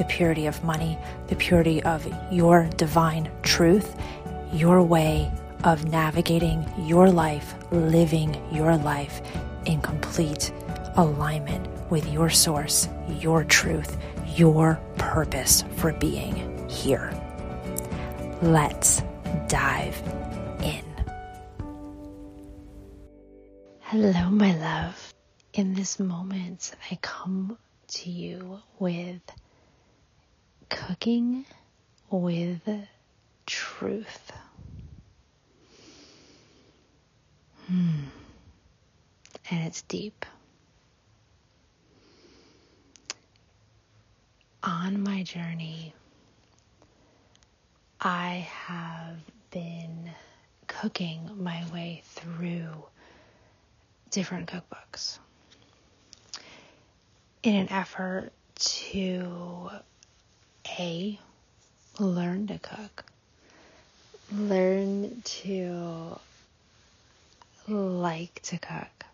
the purity of money, the purity of your divine truth, your way of navigating your life, living your life in complete alignment with your source, your truth, your purpose for being here. Let's dive in. Hello, my love. In this moment, I come to you with cooking with truth. Hmm. And it's deep. On my journey, I have been cooking my way through different cookbooks in an effort to a learn to cook. Learn to like to cook.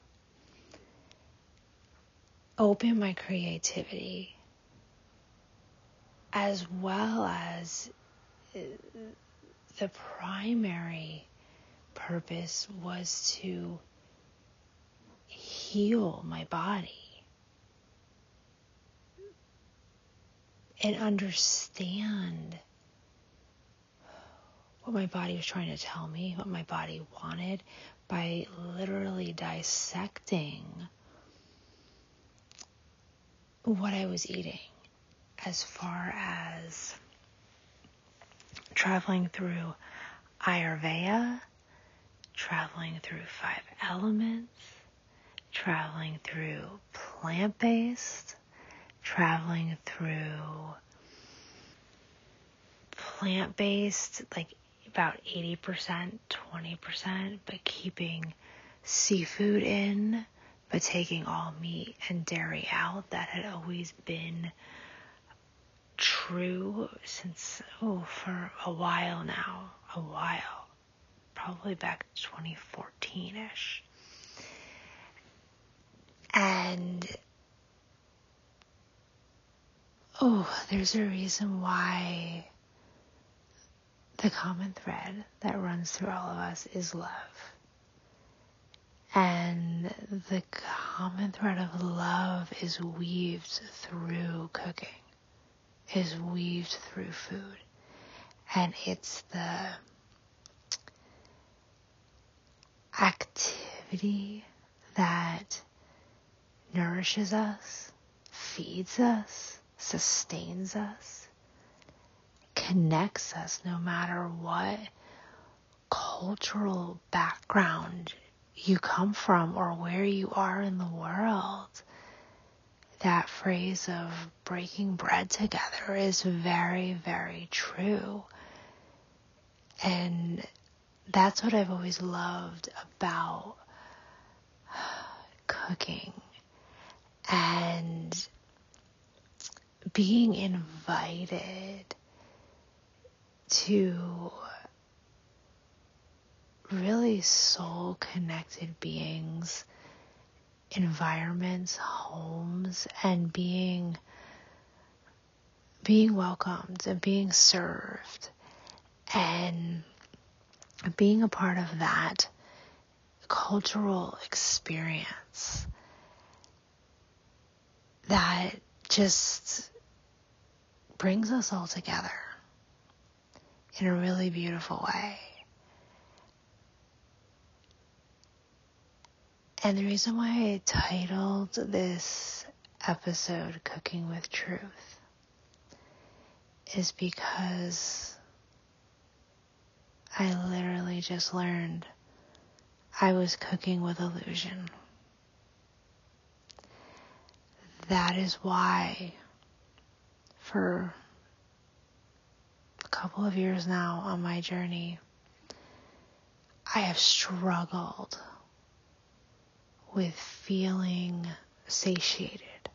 Open my creativity as well as uh, the primary purpose was to heal my body and understand what my body was trying to tell me, what my body wanted by literally dissecting what I was eating as far as traveling through Ayurveda, traveling through five elements, traveling through plant based, traveling through plant based, like about 80%, 20%, but keeping seafood in, but taking all meat and dairy out. That had always been true since, oh, for a while now. A while. Probably back 2014 ish. And Oh, there's a reason why the common thread that runs through all of us is love. And the common thread of love is weaved through cooking, is weaved through food. And it's the activity that nourishes us, feeds us, sustains us, connects us no matter what cultural background you come from or where you are in the world. That phrase of breaking bread together is very, very true. And that's what I've always loved about cooking. And being invited to really soul connected beings, environments, homes, and being being welcomed and being served. And being a part of that cultural experience that just brings us all together in a really beautiful way. And the reason why I titled this episode Cooking with Truth is because I literally just learned I was cooking with illusion. That is why for a couple of years now on my journey, I have struggled with feeling satiated,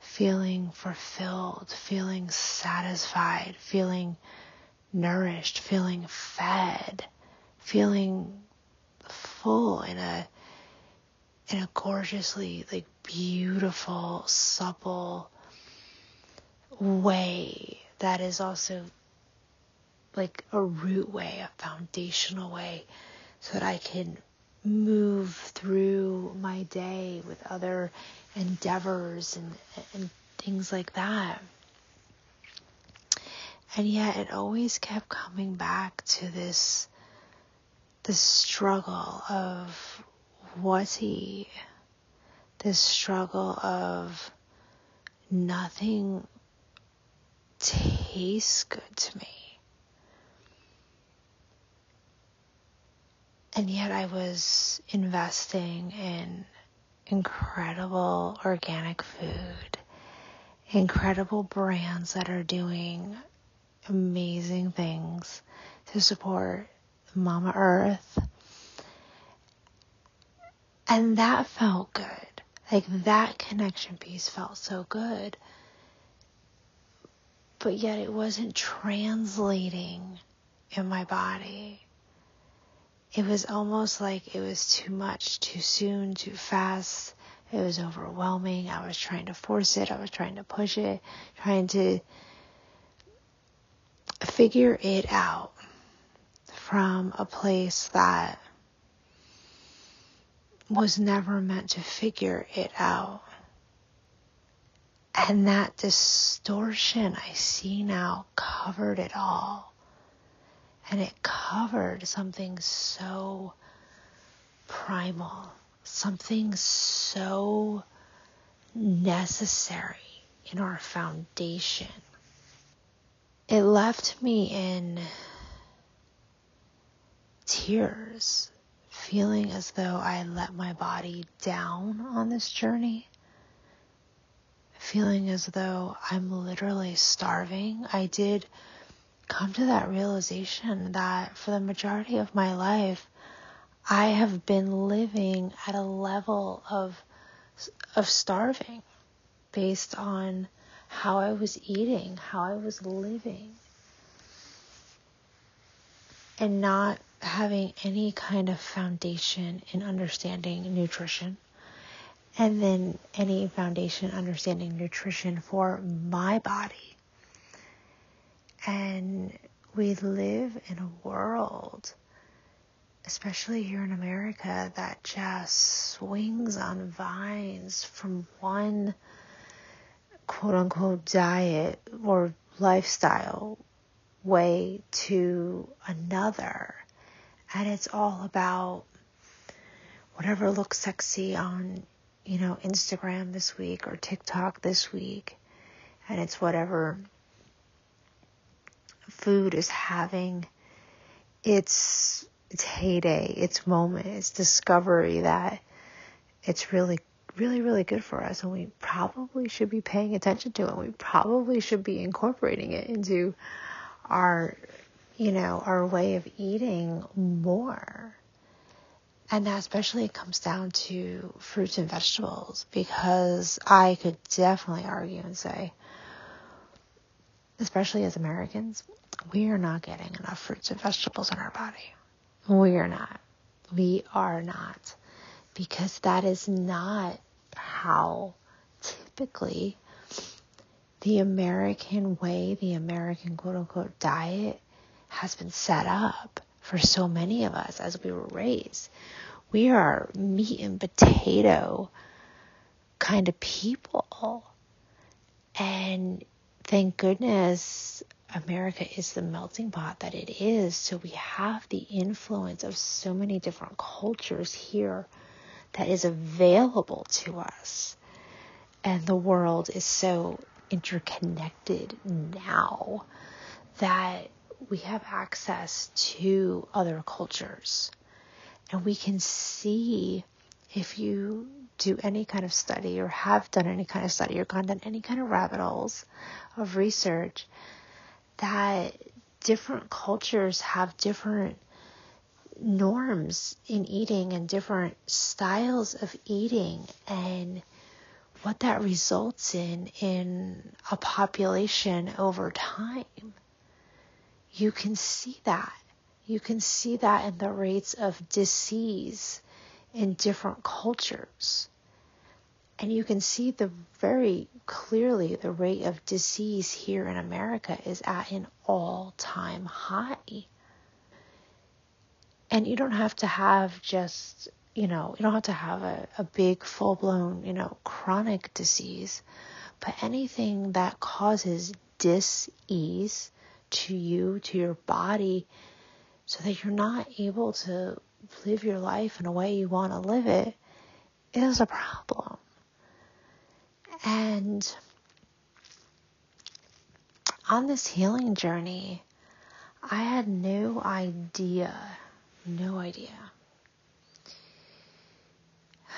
feeling fulfilled, feeling satisfied, feeling nourished, feeling fed, feeling full in a in a gorgeously like beautiful, supple way that is also like a root way, a foundational way, so that I can move through my day with other endeavors and, and things like that. And yet it always kept coming back to this this struggle of he this struggle of nothing tastes good to me. And yet I was investing in incredible organic food, incredible brands that are doing amazing things to support Mama Earth. And that felt good. Like that connection piece felt so good. But yet it wasn't translating in my body it was almost like it was too much, too soon, too fast. It was overwhelming. I was trying to force it. I was trying to push it, trying to figure it out from a place that was never meant to figure it out. And that distortion I see now covered it all. And it covered something so primal, something so necessary in our foundation. It left me in tears, feeling as though I let my body down on this journey, feeling as though I'm literally starving. I did come to that realization that for the majority of my life, I have been living at a level of of starving based on how I was eating, how I was living, and not having any kind of foundation in understanding nutrition, and then any foundation understanding nutrition for my body and we live in a world, especially here in America, that just swings on vines from one quote unquote diet or lifestyle way to another. And it's all about whatever looks sexy on, you know, Instagram this week or TikTok this week. And it's whatever food is having its its heyday, its moment, its discovery that it's really really really good for us and we probably should be paying attention to it. We probably should be incorporating it into our you know, our way of eating more. And that especially comes down to fruits and vegetables because I could definitely argue and say, especially as Americans, we are not getting enough fruits and vegetables in our body. We are not. We are not. Because that is not how typically the American way, the American quote unquote diet has been set up for so many of us as we were raised. We are meat and potato kind of people. And thank goodness America is the melting pot that it is. So we have the influence of so many different cultures here that is available to us. And the world is so interconnected now that we have access to other cultures. And we can see if you do any kind of study or have done any kind of study or gone down any kind of rabbit holes of research that different cultures have different norms in eating and different styles of eating and what that results in in a population over time. You can see that. You can see that in the rates of disease in different cultures. And you can see the very clearly the rate of disease here in America is at an all time high. And you don't have to have just, you know, you don't have to have a, a big full blown, you know, chronic disease, but anything that causes dis-ease to you, to your body, so that you're not able to live your life in a way you want to live it is a problem. And on this healing journey, I had no idea, no idea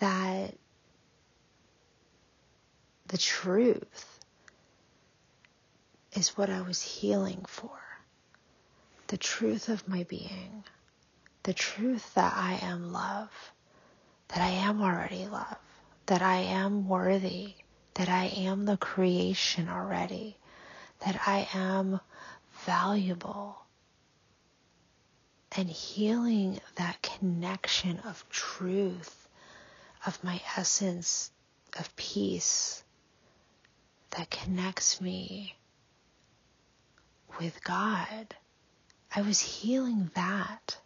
that the truth is what I was healing for. The truth of my being. The truth that I am love. That I am already love that I am worthy, that I am the creation already, that I am valuable. And healing that connection of truth, of my essence of peace that connects me with God. I was healing that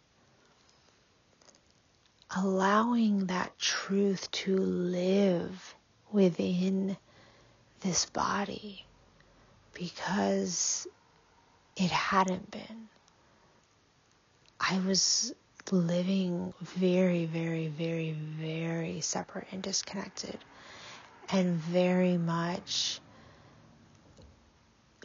allowing that truth to live within this body because it hadn't been. I was living very, very, very, very separate and disconnected, and very much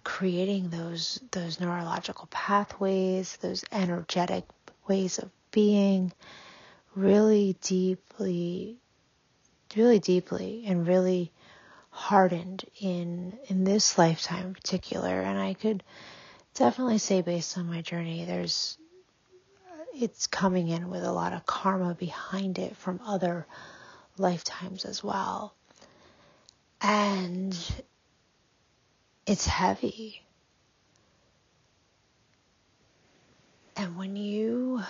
creating those those neurological pathways, those energetic ways of being, really deeply, really deeply, and really hardened in in this lifetime in particular. And I could definitely say, based on my journey, there's it's coming in with a lot of karma behind it from other lifetimes as well. And it's heavy. And when you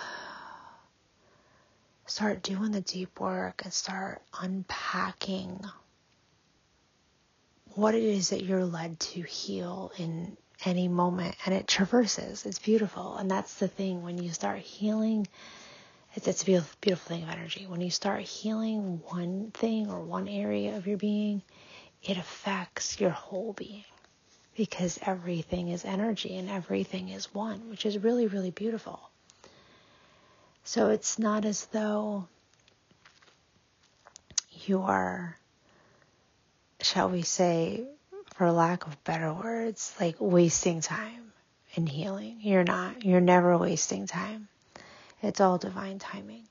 start doing the deep work and start unpacking what it is that you're led to heal in any moment and it traverses it's beautiful. And that's the thing when you start healing it's, it's a beautiful, beautiful thing of energy. When you start healing one thing or one area of your being it affects your whole being because everything is energy and everything is one which is really really beautiful so it's not as though you are, shall we say, for lack of better words, like wasting time in healing. You're not. You're never wasting time. It's all divine timing.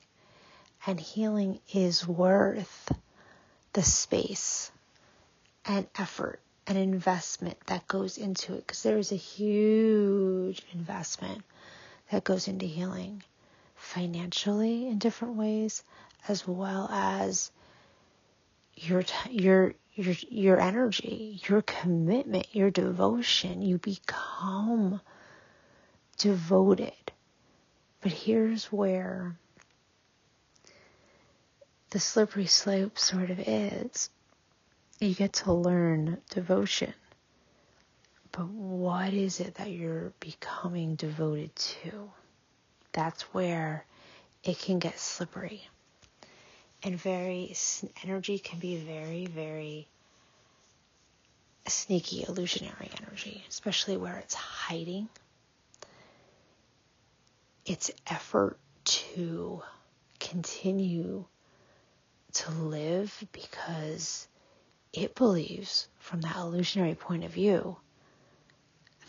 And healing is worth the space and effort and investment that goes into it because there is a huge investment that goes into healing financially in different ways, as well as your your your your energy, your commitment, your devotion. You become devoted. But here's where the slippery slope sort of is. You get to learn devotion. But what is it that you're becoming devoted to? that's where it can get slippery. And very, energy can be very, very sneaky, illusionary energy, especially where it's hiding its effort to continue to live because it believes, from that illusionary point of view,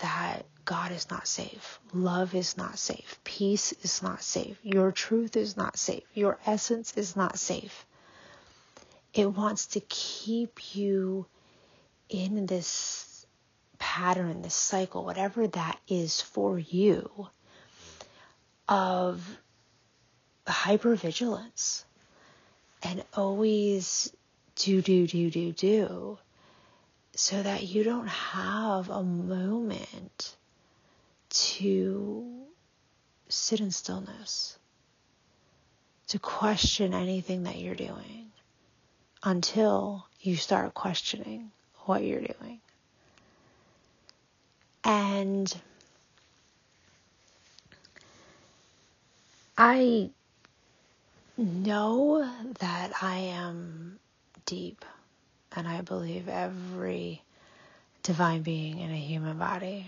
that God is not safe. Love is not safe. Peace is not safe. Your truth is not safe. Your essence is not safe. It wants to keep you in this pattern, this cycle, whatever that is for you, of hypervigilance and always do, do, do, do, do, so that you don't have a moment to sit in stillness, to question anything that you're doing until you start questioning what you're doing. And I know that I am deep, and I believe every divine being in a human body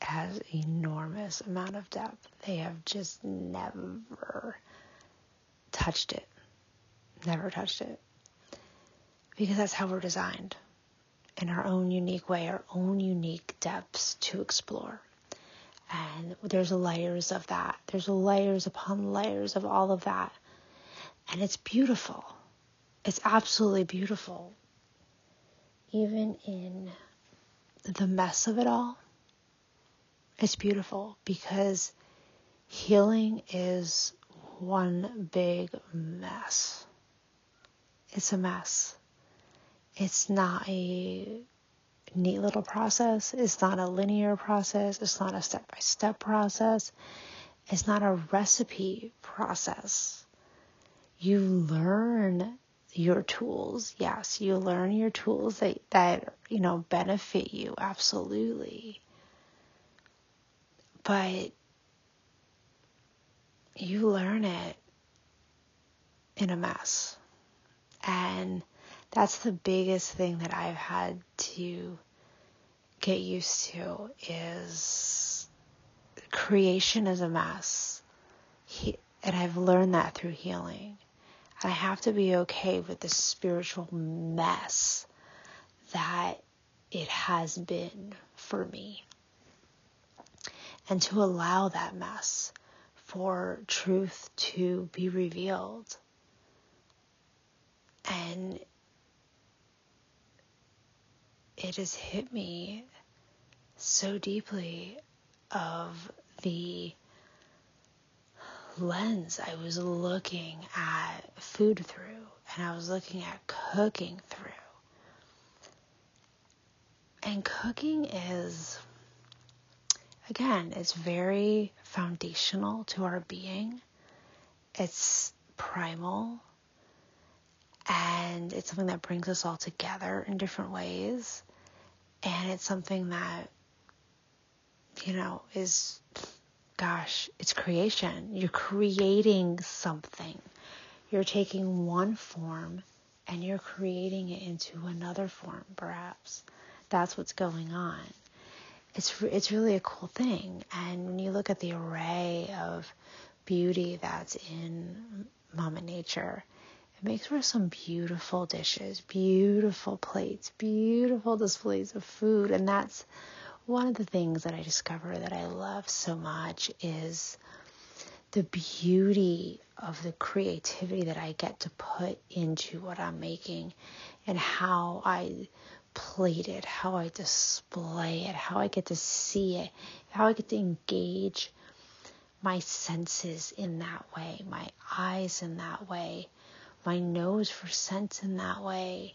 has enormous amount of depth. They have just never touched it. Never touched it. Because that's how we're designed in our own unique way, our own unique depths to explore. And there's layers of that. There's layers upon layers of all of that. And it's beautiful. It's absolutely beautiful. Even in the mess of it all, it's beautiful because healing is one big mess. It's a mess. It's not a neat little process. It's not a linear process. It's not a step by step process. It's not a recipe process. You learn your tools. Yes, you learn your tools that, that, you know, benefit you. Absolutely. But you learn it in a mess. And that's the biggest thing that I've had to get used to is creation is a mess. He, and I've learned that through healing. I have to be okay with the spiritual mess that it has been for me. And to allow that mess for truth to be revealed. And it has hit me so deeply of the lens I was looking at food through and I was looking at cooking through. And cooking is, again, it's very foundational to our being. It's primal and it's something that brings us all together in different ways. And it's something that, you know, is, gosh, it's creation. You're creating something. You're taking one form and you're creating it into another form, perhaps. That's what's going on. It's, it's really a cool thing. And when you look at the array of beauty that's in Mama Nature, it makes for some beautiful dishes, beautiful plates, beautiful displays of food. And that's one of the things that I discover that I love so much is the beauty of the creativity that I get to put into what I'm making and how I plate it, how I display it, how I get to see it, how I get to engage my senses in that way, my eyes in that way, my nose for scent in that way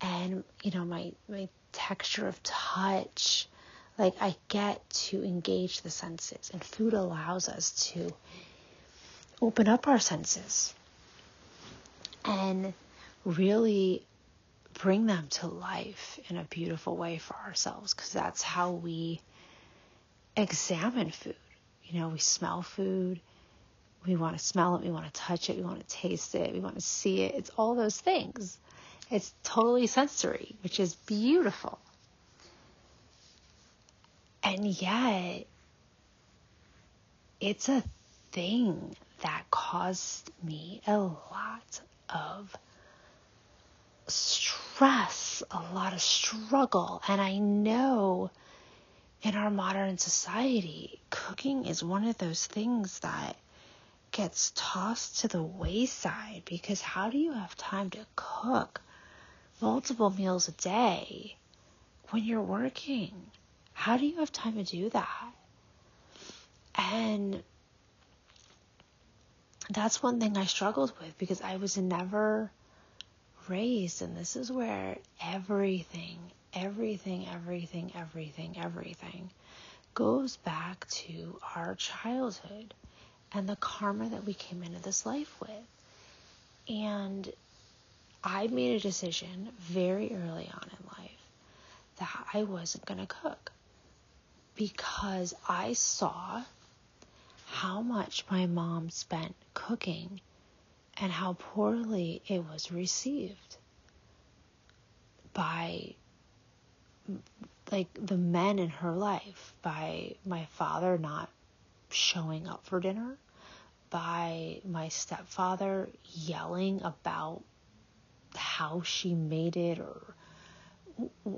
and you know my my texture of touch like i get to engage the senses and food allows us to open up our senses and really bring them to life in a beautiful way for ourselves because that's how we examine food you know we smell food we want to smell it, we want to touch it, we want to taste it, we want to see it. It's all those things. It's totally sensory, which is beautiful. And yet, it's a thing that caused me a lot of stress, a lot of struggle. And I know in our modern society, cooking is one of those things that gets tossed to the wayside because how do you have time to cook multiple meals a day when you're working. How do you have time to do that? And that's one thing I struggled with because I was never raised, and this is where everything, everything, everything, everything, everything goes back to our childhood and the karma that we came into this life with. And I made a decision very early on in life that I wasn't going to cook because I saw how much my mom spent cooking and how poorly it was received by like the men in her life by my father not showing up for dinner by my stepfather yelling about how she made it or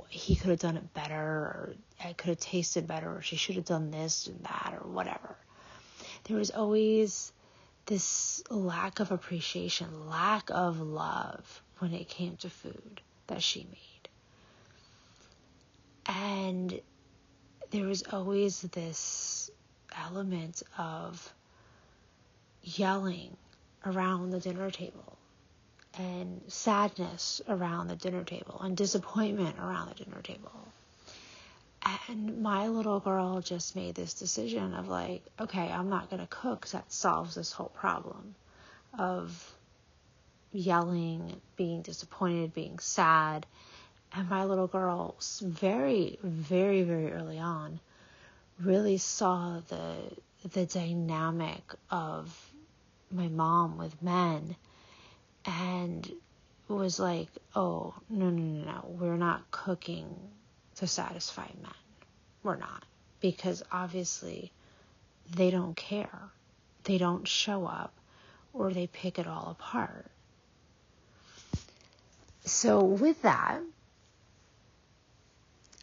he could have done it better or it could have tasted better or she should have done this and that or whatever. There was always this lack of appreciation lack of love when it came to food that she made. And there was always this element of yelling around the dinner table and sadness around the dinner table and disappointment around the dinner table. And my little girl just made this decision of like, okay, I'm not going to cook that solves this whole problem of yelling, being disappointed, being sad. And my little girl, very, very, very early on, really saw the the dynamic of my mom with men and was like, oh, no, no, no, no, we're not cooking to satisfy men. We're not. Because obviously they don't care. They don't show up or they pick it all apart. So, with that,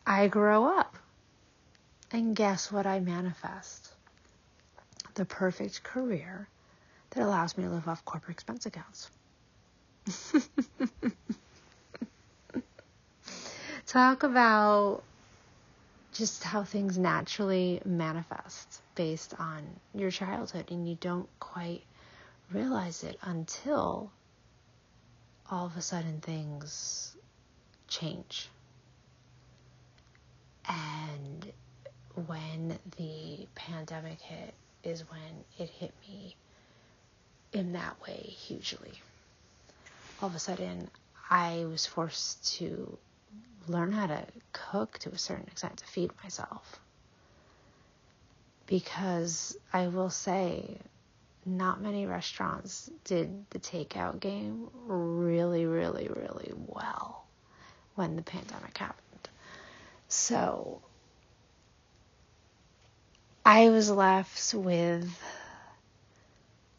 I grow up. And guess what I manifest? The perfect career that allows me to live off corporate expense accounts. Talk about just how things naturally manifest based on your childhood, and you don't quite realize it until all of a sudden things change. And when the pandemic hit, is when it hit me in that way hugely all of a sudden I was forced to learn how to cook to a certain extent to feed myself. Because I will say, not many restaurants did the takeout game really, really, really well when the pandemic happened. So I was left with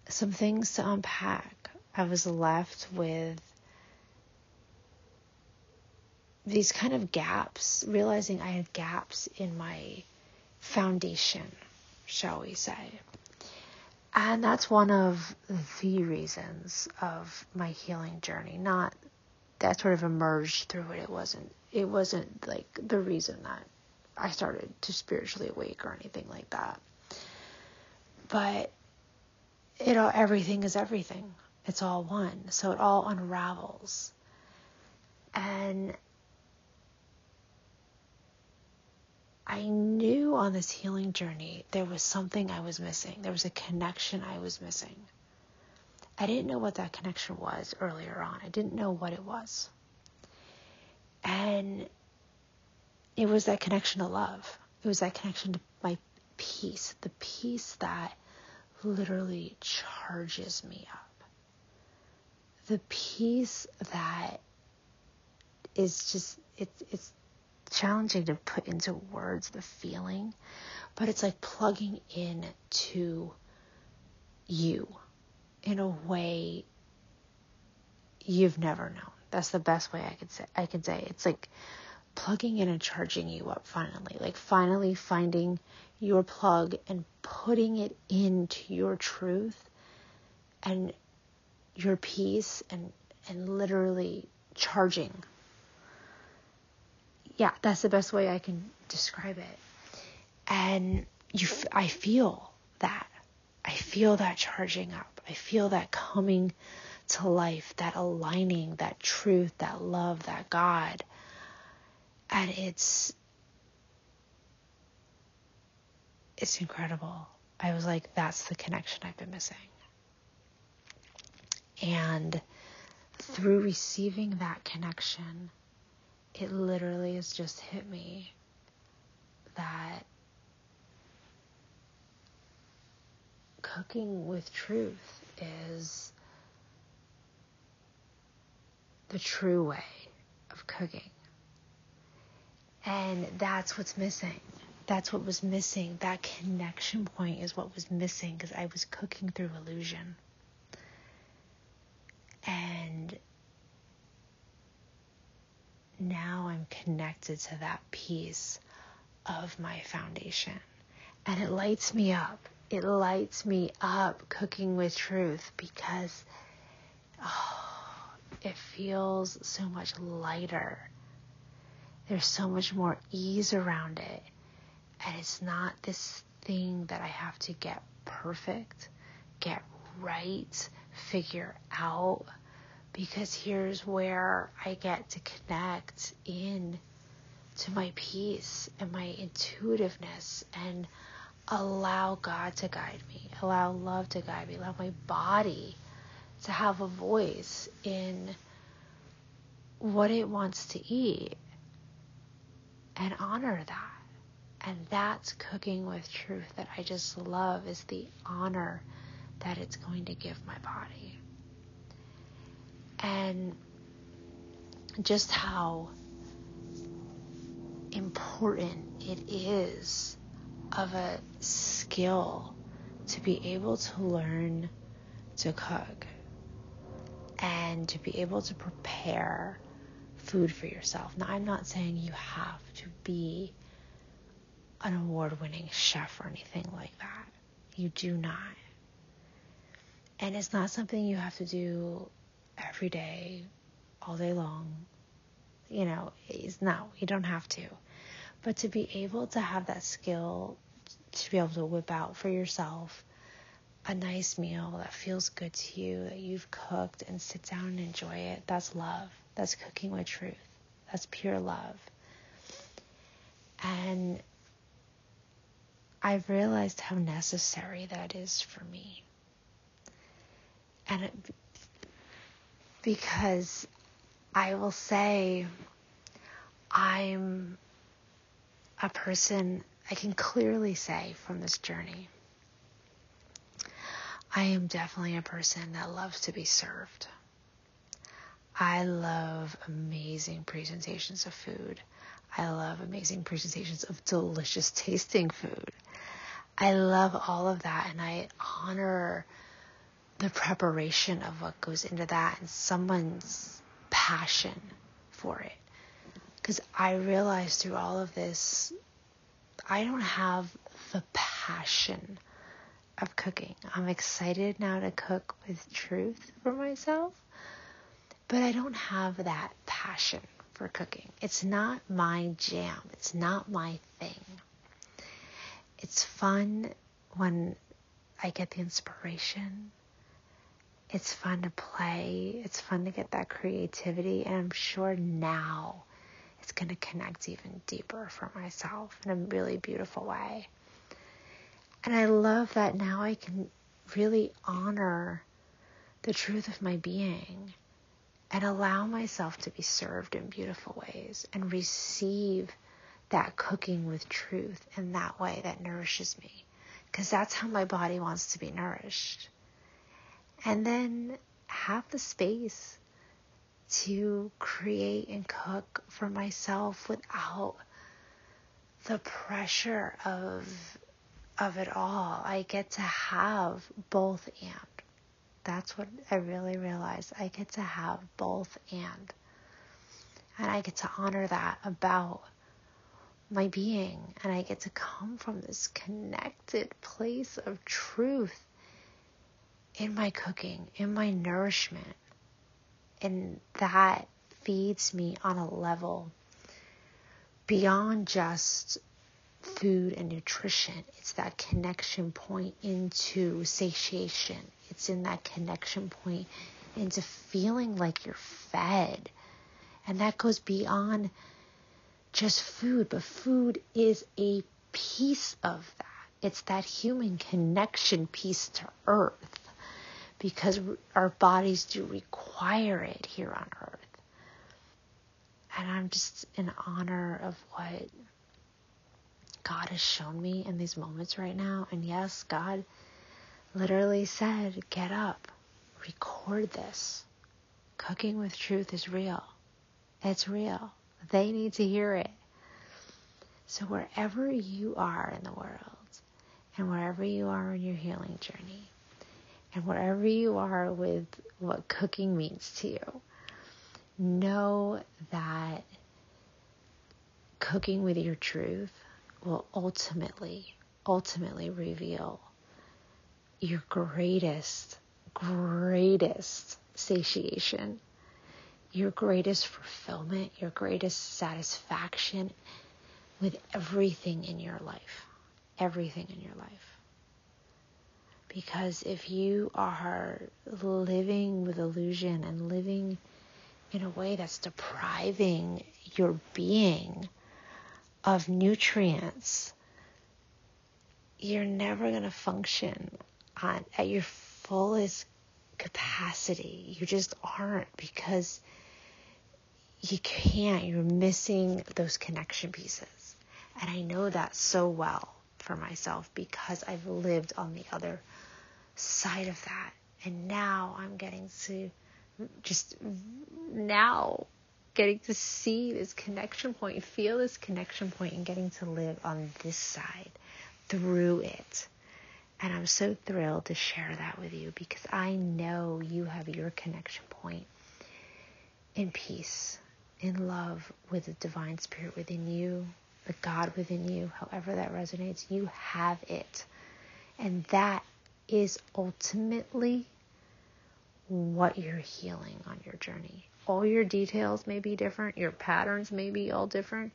some things to unpack I was left with these kind of gaps, realizing I had gaps in my foundation, shall we say. And that's one of the reasons of my healing journey. Not that sort of emerged through it. It wasn't it wasn't like the reason that I started to spiritually awake or anything like that. But it all everything is everything. It's all one. So it all unravels. And I knew on this healing journey there was something I was missing. There was a connection I was missing. I didn't know what that connection was earlier on. I didn't know what it was. And it was that connection to love. It was that connection to my peace, the peace that literally charges me up the piece that is just it's it's challenging to put into words the feeling, but it's like plugging in to you in a way you've never known. That's the best way I could say I can say. It's like plugging in and charging you up finally. Like finally finding your plug and putting it into your truth and your peace and and literally charging yeah, that's the best way I can describe it. And you, I feel that. I feel that charging up. I feel that coming to life, that aligning, that truth, that love, that God. And it's it's incredible. I was like, that's the connection I've been missing. And through receiving that connection, it literally has just hit me that cooking with truth is the true way of cooking. And that's what's missing. That's what was missing. That connection point is what was missing because I was cooking through illusion. And now I'm connected to that piece of my foundation. And it lights me up. It lights me up cooking with truth because oh, it feels so much lighter. There's so much more ease around it. And it's not this thing that I have to get perfect, get right, figure out because here's where I get to connect in to my peace and my intuitiveness and allow God to guide me, allow love to guide me, allow my body to have a voice in what it wants to eat and honor that. And that's cooking with truth that I just love is the honor that it's going to give my body and just how important it is of a skill to be able to learn to cook and to be able to prepare food for yourself. Now, I'm not saying you have to be an award winning chef or anything like that. You do not. And it's not something you have to do every day, all day long. You know, is no, you don't have to. But to be able to have that skill to be able to whip out for yourself a nice meal that feels good to you, that you've cooked and sit down and enjoy it, that's love. That's cooking with truth. That's pure love. And I've realized how necessary that is for me. And it, because I will say I'm a person, I can clearly say from this journey, I am definitely a person that loves to be served. I love amazing presentations of food. I love amazing presentations of delicious tasting food. I love all of that and I honor the preparation of what goes into that and someone's passion for it. Because I realized through all of this, I don't have the passion of cooking. I'm excited now to cook with truth for myself, but I don't have that passion for cooking. It's not my jam, it's not my thing. It's fun when I get the inspiration it's fun to play. It's fun to get that creativity. And I'm sure now it's going to connect even deeper for myself in a really beautiful way. And I love that now I can really honor the truth of my being and allow myself to be served in beautiful ways and receive that cooking with truth in that way that nourishes me. Because that's how my body wants to be nourished and then have the space to create and cook for myself without the pressure of of it all. I get to have both and. That's what I really realized. I get to have both and. And I get to honor that about my being. And I get to come from this connected place of truth in my cooking, in my nourishment. And that feeds me on a level beyond just food and nutrition. It's that connection point into satiation. It's in that connection point into feeling like you're fed. And that goes beyond just food, but food is a piece of that. It's that human connection piece to earth because our bodies do require it here on earth. And I'm just in honor of what God has shown me in these moments right now. And yes, God literally said, Get up, record this. Cooking with truth is real. It's real. They need to hear it. So, wherever you are in the world, and wherever you are in your healing journey, and wherever you are with what cooking means to you, know that cooking with your truth will ultimately, ultimately reveal your greatest, greatest satiation, your greatest fulfillment, your greatest satisfaction with everything in your life. Everything in your life. Because if you are living with illusion and living in a way that's depriving your being of nutrients, you're never going to function on at your fullest capacity. You just aren't because you can't. You're missing those connection pieces. And I know that so well for myself because I've lived on the other side of that. And now I'm getting to just now getting to see this connection point, feel this connection point, and getting to live on this side through it. And I'm so thrilled to share that with you because I know you have your connection point in peace, in love with the divine spirit within you, the God within you, however that resonates, you have it. And that is ultimately what you're healing on your journey. All your details may be different, your patterns may be all different,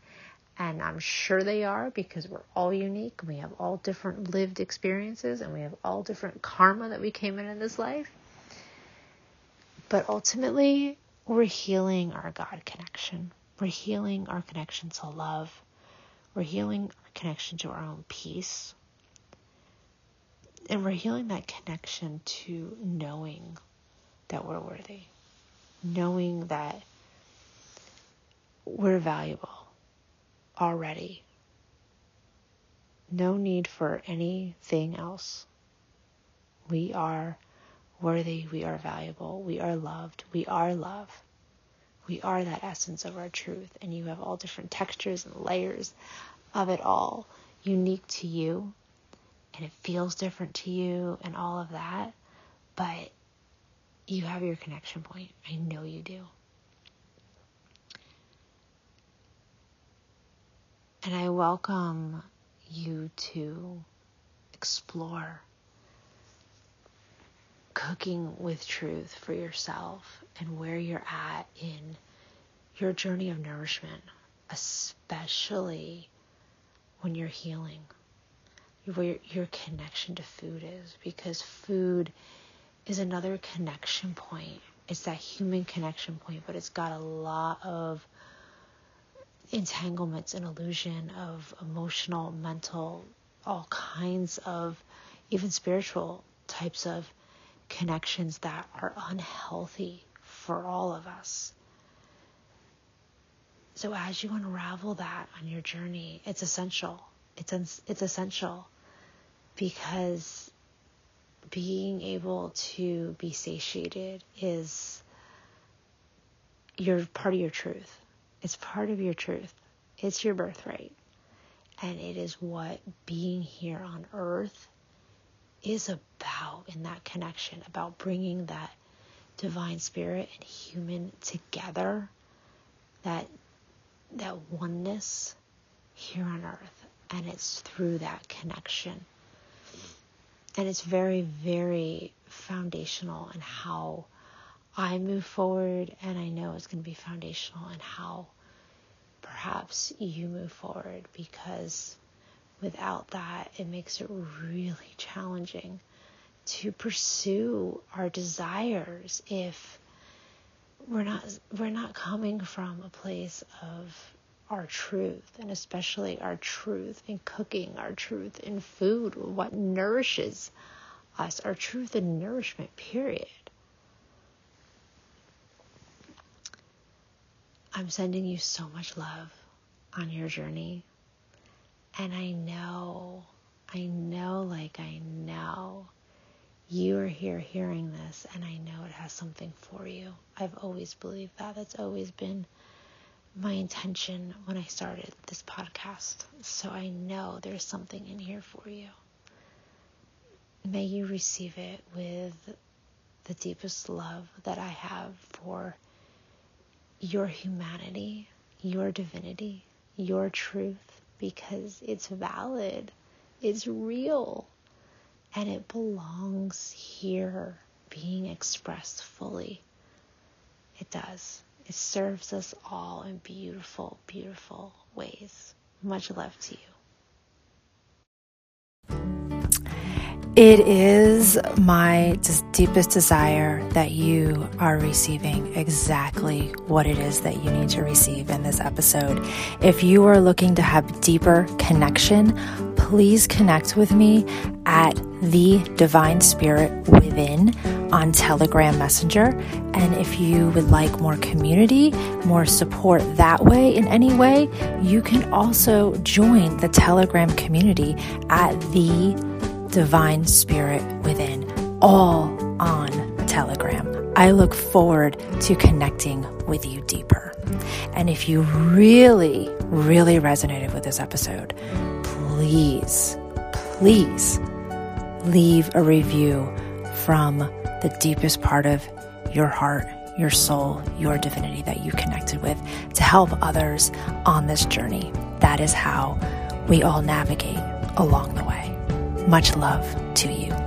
and I'm sure they are because we're all unique. We have all different lived experiences and we have all different karma that we came in in this life. But ultimately, we're healing our God connection. We're healing our connection to love. We're healing our connection to our own peace. And we're healing that connection to knowing that we're worthy, knowing that we're valuable already. No need for anything else. We are worthy, we are valuable, we are loved, we are love. We are that essence of our truth, and you have all different textures and layers of it all unique to you, and it feels different to you, and all of that. But you have your connection point. I know you do. And I welcome you to explore cooking with truth for yourself and where you're at in your journey of nourishment, especially when you're healing, where your connection to food is, because food is another connection point. It's that human connection point, but it's got a lot of entanglements and illusion of emotional, mental, all kinds of even spiritual types of connections that are unhealthy for all of us. So as you unravel that on your journey, it's essential. It's it's essential because being able to be satiated is your part of your truth. It's part of your truth. It's your birthright. And it is what being here on earth is about in that connection, about bringing that divine spirit and human together, that that oneness here on earth. And it's through that connection. And it's very, very foundational in how I move forward, and I know it's going to be foundational in how perhaps you move forward because without that, it makes it really challenging to pursue our desires if we're not we're not coming from a place of our truth and especially our truth in cooking our truth in food what nourishes us our truth in nourishment period. I'm sending you so much love on your journey and i know i know like i know you are here hearing this, and I know it has something for you. I've always believed that. That's always been my intention when I started this podcast. So I know there's something in here for you. May you receive it with the deepest love that I have for your humanity, your divinity, your truth, because it's valid, it's real and it belongs here being expressed fully. It does. It serves us all in beautiful, beautiful ways. Much love to you. It is my deepest desire that you are receiving exactly what it is that you need to receive in this episode. If you are looking to have deeper connection, please connect with me at the Divine Spirit Within on Telegram Messenger. And if you would like more community, more support that way in any way, you can also join the Telegram community at the divine spirit within, all on Telegram. I look forward to connecting with you deeper. And if you really, really resonated with this episode, please, please leave a review from the deepest part of your heart, your soul, your divinity that you connected with to help others on this journey. That is how we all navigate along the way. Much love to you.